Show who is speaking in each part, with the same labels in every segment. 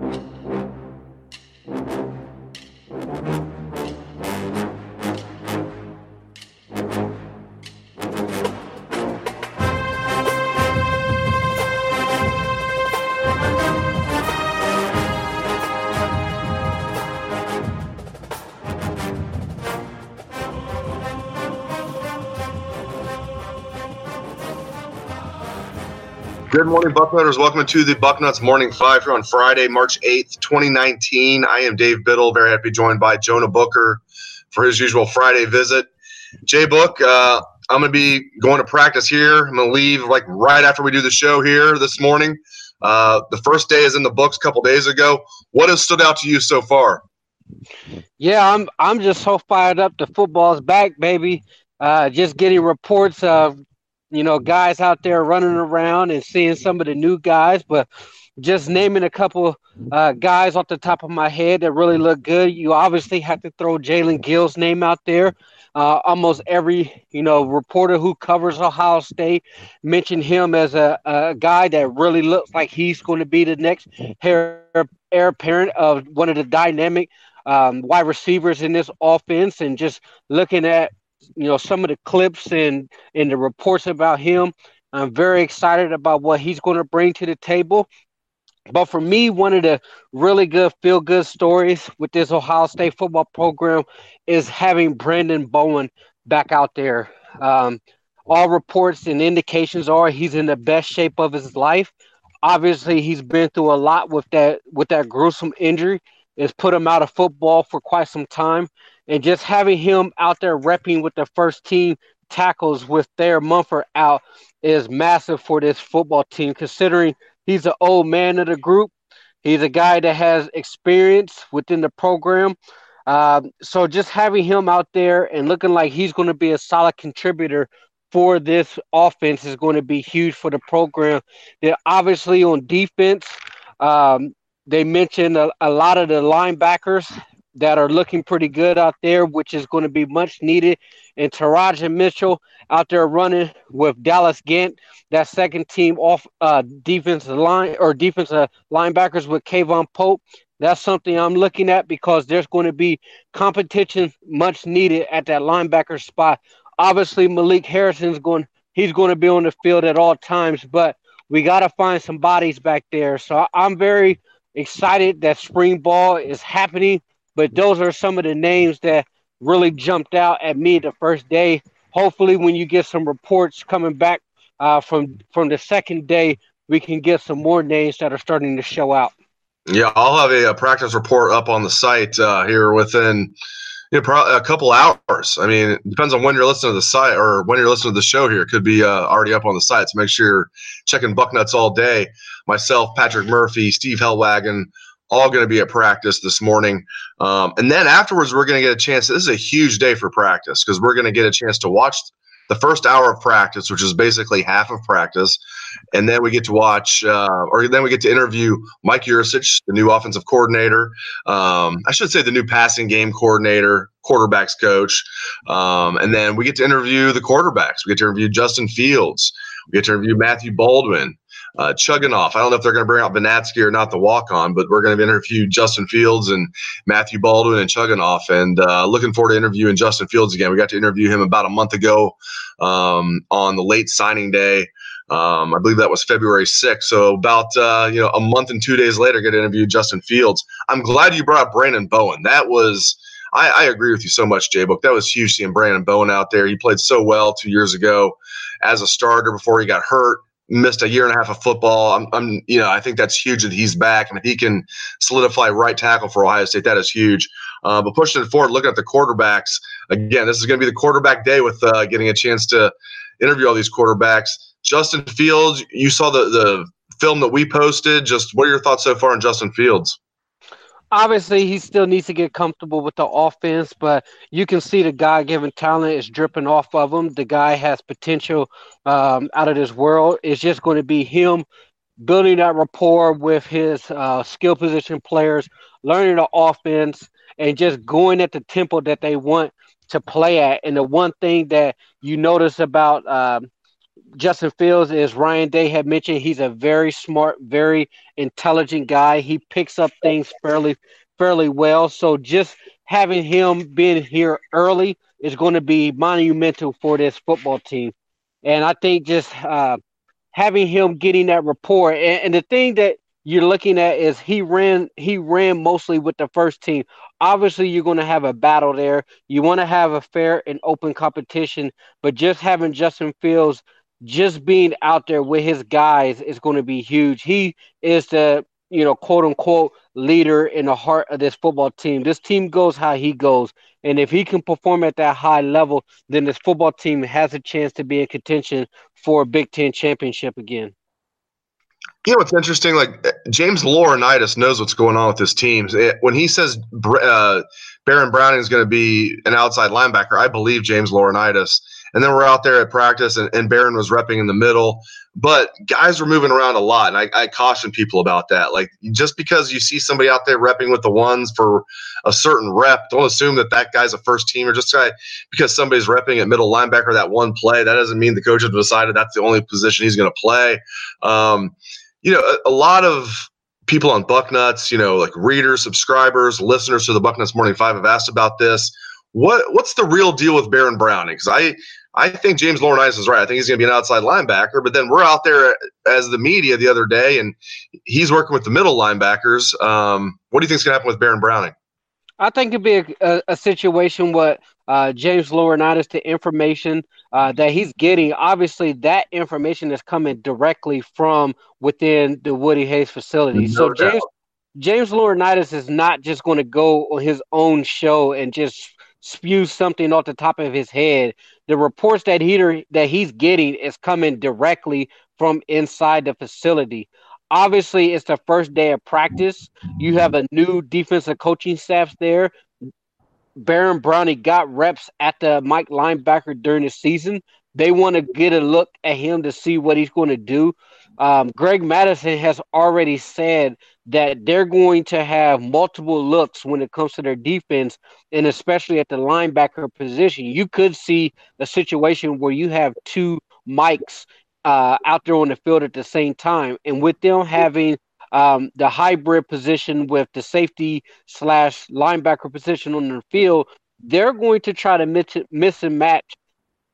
Speaker 1: you Good morning, Bucknutters. Welcome to the Bucknuts Morning Five here on Friday, March 8th, 2019. I am Dave Biddle. Very happy joined by Jonah Booker for his usual Friday visit. Jay Book, uh, I'm going to be going to practice here. I'm going to leave like right after we do the show here this morning. Uh, the first day is in the books a couple days ago. What has stood out to you so far?
Speaker 2: Yeah, I'm I'm just so fired up. The football's back, baby. Uh, just getting reports of you know, guys out there running around and seeing some of the new guys, but just naming a couple uh, guys off the top of my head that really look good. You obviously have to throw Jaelen Gill's name out there. Uh, almost every you know reporter who covers Ohio State mentioned him as a, a guy that really looks like he's going to be the next heir, heir apparent of one of the dynamic um, wide receivers in this offense. And just looking at you know some of the clips and and the reports about him. I'm very excited about what he's going to bring to the table. But for me, one of the really good feel good stories with this Ohio State football program is having Branden Bowen back out there. Um, all reports and indications are he's in the best shape of his life. Obviously, he's been through a lot with that with that gruesome injury. It's put him out of football for quite some time and just having him out there repping with the first team tackles with Thayer Munford out is massive for this football team, considering he's an old man of the group. He's a guy that has experience within the program. Uh, so just having him out there and looking like he's going to be a solid contributor for this offense is going to be huge for the program. They're obviously on defense. Um, they mentioned a, a lot of the linebackers that are looking pretty good out there, which is going to be much needed. And Teradja Mitchell out there running with Dallas Gant, that second team off uh, defensive line or defensive linebackers with K'Vaughan Pope. That's something I'm looking at because there's going to be competition much needed at that linebacker spot. Obviously, Malik Harrison's going he's going to be on the field at all times, but we got to find some bodies back there. So I'm very excited that spring ball is happening but those are some of the names that really jumped out at me the first day. Hopefully, when you get some reports coming back uh, from from the second day, we can get some more names that are starting to show out.
Speaker 1: Yeah, I'll have a, a practice report up on the site uh, here within you know, a couple hours. I mean, it depends on when you're listening to the site or when you're listening to the show here. It could be uh, already up on the site. So make sure you're checking Bucknuts all day. Myself, Patrick Murphy, Steve Helwagen, all going to be at practice this morning. Um, and then afterwards, we're going to get a chance. This is a huge day for practice because we're going to get a chance to watch the first hour of practice, which is basically half of practice. And then we get to watch, uh, or then we get to interview Mike Yurcich, the new offensive coordinator. Um, I should say the new passing game coordinator, quarterbacks coach. Um, and then we get to interview the quarterbacks. We get to interview Justin Fields. We get to interview Matthew Baldwin uh, off. I don't know if they're going to bring out Vanatsky or not the walk on, but we're going to interview Justin Fields and Matthew Baldwin and off. And uh, looking forward to interviewing Justin Fields again. We got to interview him about a month ago um, on the late signing day. Um, I believe that was February 6th. So about uh, you know a month and two days later, get to interview Justin Fields. I'm glad you brought up Branden Bowen. That was I, I agree with you so much, Jay Book. That was huge seeing Branden Bowen out there. He played so well two years ago as a starter before he got hurt missed a year and a half of football. I'm, I'm, you know, I think that's huge that he's back. and if he can solidify right tackle for Ohio State, that is huge. Uh, but pushing it forward, looking at the quarterbacks again, this is going to be the quarterback day with uh, getting a chance to interview all these quarterbacks. Justin Fields, you saw the the film that we posted. Just what are your thoughts so far on Justin Fields?
Speaker 2: Obviously he still needs to get comfortable with the offense, but you can see the God given talent is dripping off of him. The guy has potential um, out of this world. It's just going to be him building that rapport with his uh, skill position players, learning the offense, and just going at the tempo that they want to play at. And the one thing that you notice about um, Justin Fields, as Ryan Day had mentioned, he's a very smart, very intelligent guy. He picks up things fairly fairly well. So just having him being here early is going to be monumental for this football team. And I think just uh, having him getting that rapport, and, and the thing that you're looking at is he ran he ran mostly with the first team. Obviously, you're going to have a battle there. You want to have a fair and open competition, but just having Justin Fields just being out there with his guys is going to be huge. He is the you know quote unquote leader in the heart of this football team. This team goes how he goes, and if he can perform at that high level, then this football team has a chance to be in contention for a Big Ten championship again.
Speaker 1: You know what's interesting? Like James Laurinaitis knows what's going on with his teams. It, when he says uh, Baron Browning is going to be an outside linebacker, I believe James Laurinaitis. And then we're out there at practice, and, and Baron was repping in the middle. But guys were moving around a lot, and I, I, caution people about that. Like just because you see somebody out there repping with the ones for a certain rep, don't assume that that guy's a first teamer. Just guy because somebody's repping at middle linebacker that one play, that doesn't mean the coach has decided that's the only position he's going to play. Um, you know, a, a lot of people on Bucknuts, you know, like readers, subscribers, listeners to the Bucknuts Morning Five have asked about this. What what's the real deal with Baron Browning? Because I I think James Laurinaitis is right. I think he's going to be an outside linebacker. But then we're out there as the media the other day, and he's working with the middle linebackers. Um, what do you think is going to happen with Baron Browning?
Speaker 2: I think it'd be a, a, a situation what uh, James Laurinaitis, the information uh, that he's getting, obviously that information is coming directly from within the Woody Hayes facility. No so doubt. James James Laurinaitis is not just going to go on his own show and just spew something off the top of his head. The reports that he that he's getting is coming directly from inside the facility. Obviously, it's the first day of practice. You have a new defensive coaching staff there. Baron Browning got reps at the Mike linebacker during the season. They want to get a look at him to see what he's going to do. Um, Greg Mattison has already said that they're going to have multiple looks when it comes to their defense, and especially at the linebacker position. You could see a situation where you have two mics uh, out there on the field at the same time. And with them having um, the hybrid position with the safety slash linebacker position on the field, they're going to try to miss, miss and match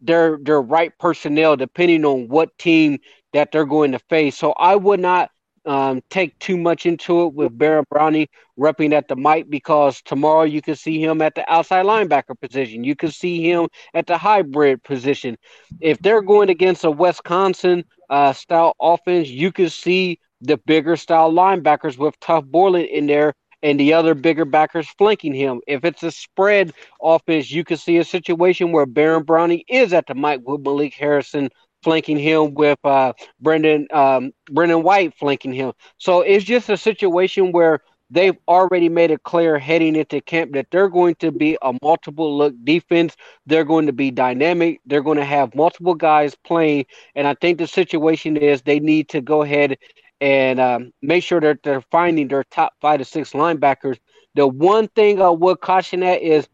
Speaker 2: their their right personnel depending on what team that they're going to face. So I would not um, take too much into it with Baron Browning repping at the mic because tomorrow you can see him at the outside linebacker position. You can see him at the hybrid position. If they're going against a Wisconsin uh, style offense, you can see the bigger style linebackers with Tuf Borland in there and the other bigger backers flanking him. If it's a spread offense, you can see a situation where Baron Browning is at the mic with Malik Harrison flanking him with uh, Brendon um, Brendon White flanking him. So it's just a situation where they've already made it clear heading into camp that they're going to be a multiple look defense. They're going to be dynamic. They're going to have multiple guys playing. And I think the situation is they need to go ahead and um, make sure that they're finding their top five to six linebackers. The one thing I would caution that is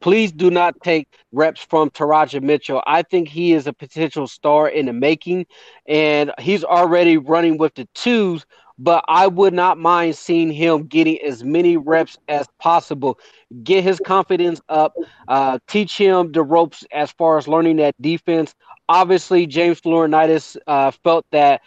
Speaker 2: please do not take reps from Teradja Mitchell. I think he is a potential star in the making, and he's already running with the twos. But I would not mind seeing him getting as many reps as possible. Get his confidence up, uh, teach him the ropes as far as learning that defense. Obviously, James Laurinaitis uh, felt that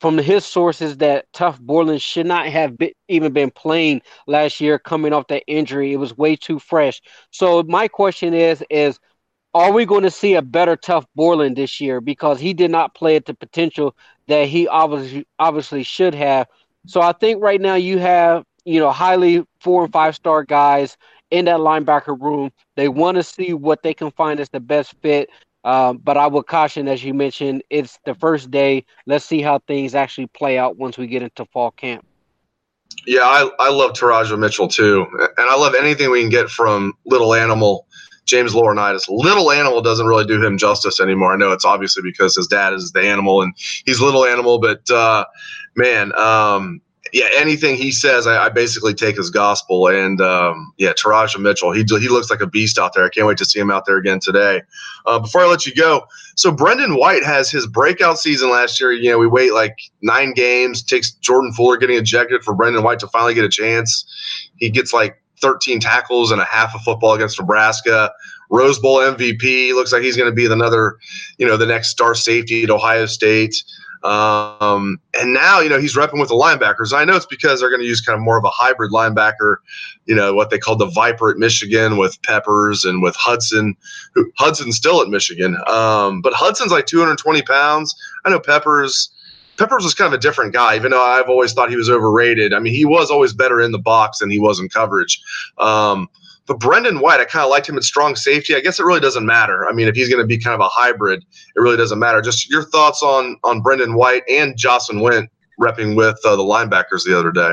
Speaker 2: from his sources that Tuf Borland should not have been, even been playing last year coming off that injury. It was way too fresh. So my question is is are we going to see a better Tuf Borland this year because he did not play at the potential that he obviously obviously should have. So I think right now you have, you know, highly four and five star guys in that linebacker room. They want to see what they can find as the best fit. Um, but I would caution, as you mentioned, it's the first day. Let's see how things actually play out once we get into fall camp.
Speaker 1: Yeah, I, I love Teradja Mitchell too. And I love anything we can get from Little Animal, James Laurinaitis. Little Animal doesn't really do him justice anymore. I know it's obviously because his dad is the animal and he's Little Animal, but uh, man, um, yeah, anything he says, I, I basically take as gospel. And um, yeah, Teradja Mitchell, he he looks like a beast out there. I can't wait to see him out there again today. Uh, before I let you go, so Brendon White has his breakout season last year. You know, we wait like nine games, takes Jordan Fuller getting ejected for Brendon White to finally get a chance. He gets like 13 tackles and a half of football against Nebraska. Rose Bowl MVP looks like he's going to be another, you know, the next star safety at Ohio State. Um, and now, you know, he's repping with the linebackers. I know it's because they're going to use kind of more of a hybrid linebacker, you know, what they call the Viper at Michigan with Peppers and with Hudson. Who, Hudson's still at Michigan. Um, but Hudson's like 220 pounds. I know Peppers. Peppers was kind of a different guy, even though I've always thought he was overrated. I mean, he was always better in the box than he was in coverage. Um, but Brendon White, I kind of liked him at strong safety. I guess it really doesn't matter. I mean, if he's going to be kind of a hybrid, it really doesn't matter. Just your thoughts on on Brendon White and Jahsen Wint repping with uh, the linebackers the other day.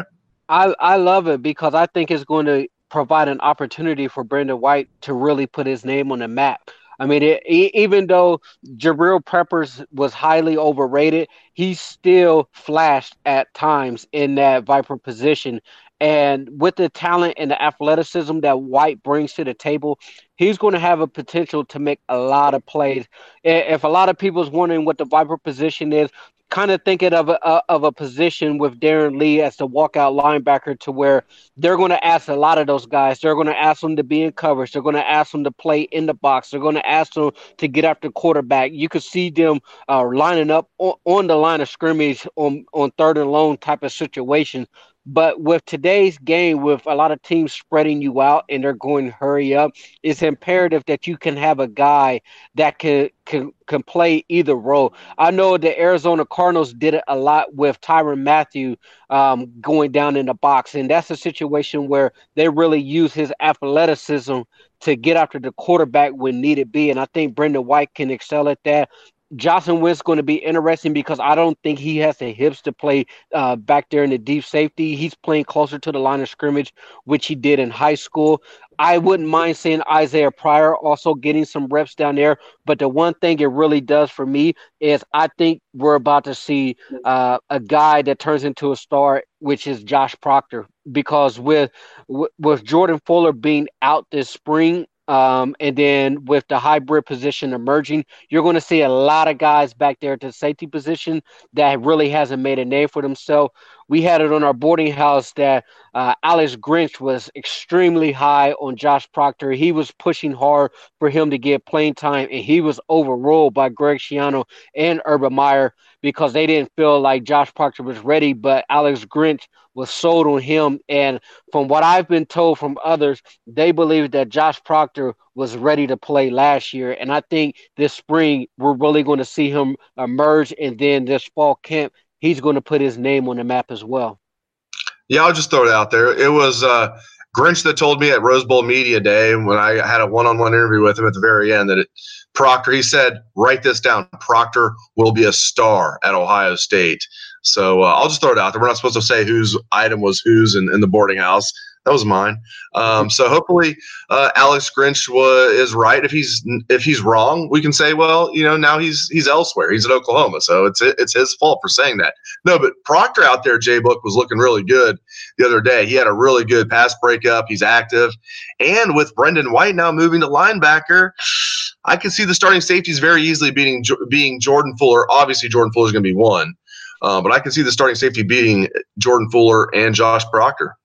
Speaker 2: I I love it because I think it's going to provide an opportunity for Brendan White to really put his name on the map. I mean, it, even though Jabril Peppers was highly overrated, he still flashed at times in that Viper position. And with the talent and the athleticism that White brings to the table, he's going to have a potential to make a lot of plays. If a lot of people's wondering what the Viper position is, kind of thinking of a, of a position with Darron Lee as the walkout linebacker to where they're going to ask a lot of those guys. They're going to ask them to be in coverage. They're going to ask them to play in the box. They're going to ask them to get after quarterback. You could see them uh, lining up on, on, the line of scrimmage on, on third and long type of situation. But with today's game, with a lot of teams spreading you out and they're going hurry up, it's imperative that you can have a guy that can can can play either role. I know the Arizona Cardinals did it a lot with Tyrann Mathieu um, going down in the box, and that's a situation where they really use his athleticism to get after the quarterback when needed be. And I think Brendon White can excel at that. Jahsen Wint's going to be interesting because I don't think he has the hips to play uh, back there in the deep safety. He's playing closer to the line of scrimmage, which he did in high school. I wouldn't mind seeing Isaiah Pryor also getting some reps down there. But the one thing it really does for me is I think we're about to see uh, a guy that turns into a star, which is Josh Proctor. Because with with Jordan Fuller being out this spring, um, and then with the hybrid position emerging, you're going to see a lot of guys back there at the safety position that really hasn't made a name for themselves. We had it on our boarding house that uh, Alex Grinch was extremely high on Josh Proctor. He was pushing hard for him to get playing time, and he was overruled by Greg Schiano and Urban Meyer because they didn't feel like Josh Proctor was ready. But Alex Grinch was sold on him. And from what I've been told from others, they believe that Josh Proctor was ready to play last year. And I think this spring, we're really going to see him emerge. And then this fall camp, he's going to put his name on the map as well.
Speaker 1: Yeah, I'll just throw it out there. It was uh, Grinch that told me at Rose Bowl Media Day when I had a one on one interview with him at the very end that it, Proctor, he said, write this down. Proctor will be a star at Ohio State. So uh, I'll just throw it out there. We're not supposed to say whose item was whose in, in the boarding house. That was mine. Um, so hopefully uh, Alex Grinch was, is right. If he's if he's wrong, we can say, well, you know, now he's he's elsewhere. He's in Oklahoma, so it's it's his fault for saying that. No, but Proctor out there, Jay Book was looking really good the other day. He had a really good pass breakup. He's active, and with Brendon White now moving to linebacker, I can see the starting safeties very easily beating being Jordan Fuller. Obviously, Jordan Fuller is going to be one. Uh, but I can see the starting safety beating Jordan Fuller and Josh Proctor.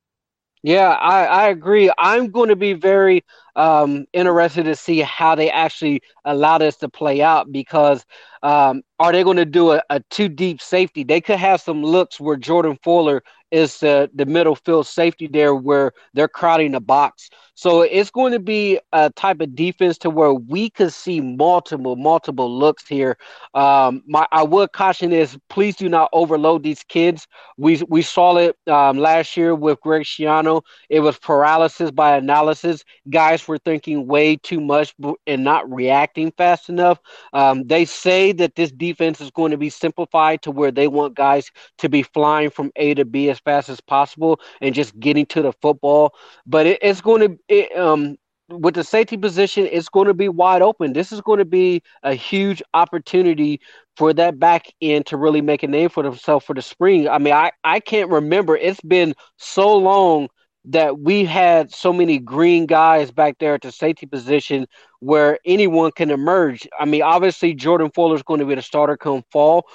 Speaker 2: Yeah, I, I agree. I'm going to be very um, interested to see how they actually allow this to play out because um, are they going to do a, a two deep safety? They could have some looks where Jordan Fuller is the, the middle field safety there where they're crowding the box. So it's going to be a type of defense to where we could see multiple, multiple looks here. Um, my I would caution is please do not overload these kids. We we saw it um, last year with Greg Schiano. It was paralysis by analysis. Guys were thinking way too much and not reacting fast enough. Um, they say that this defense is going to be simplified to where they want guys to be flying from A to B as fast as possible and just getting to the football. But it, it's going to it, um, with the safety position, it's going to be wide open. This is going to be a huge opportunity for that back end to really make a name for themselves for the spring. I mean, I, I can't remember. It's been so long that we had so many green guys back there at the safety position where anyone can emerge. I mean, obviously Jordan Fuller is going to be the starter come fall,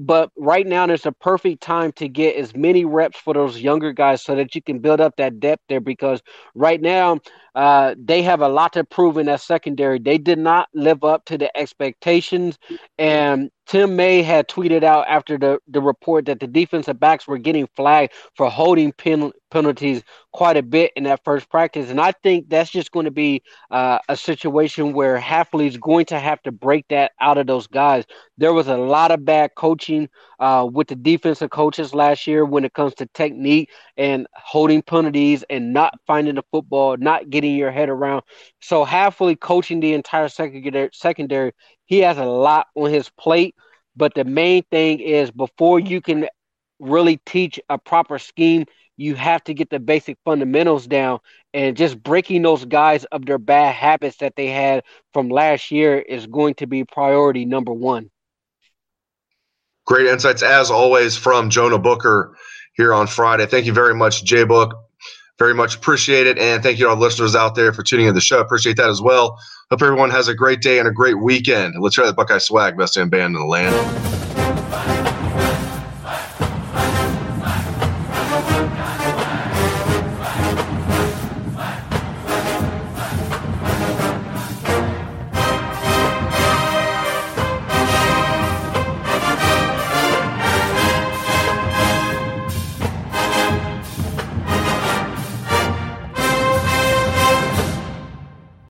Speaker 2: but right now there's a perfect time to get as many reps for those younger guys so that you can build up that depth there because right now uh, they have a lot to prove in that secondary. They did not live up to the expectations, and Tim May had tweeted out after the, the report that the defensive backs were getting flagged for holding pen, penalties quite a bit in that first practice. And I think that's just going to be uh, a situation where Hafley's going to have to break that out of those guys. There was a lot of bad coaching uh, with the defensive coaches last year when it comes to technique and holding penalties and not finding the football, not getting your head around. So Hafley coaching the entire secondary, secondary, he has a lot on his plate. But the main thing is before you can really teach a proper scheme, you have to get the basic fundamentals down and just breaking those guys of their bad habits that they had from last year is going to be priority number one.
Speaker 1: Great insights as always from Jonah Booker here on Friday. Thank you very much, J Book. Very much appreciate it. And thank you to our listeners out there for tuning in the show. Appreciate that as well. Hope everyone has a great day and a great weekend. Let's try the Buckeye swag, best damn band in the land.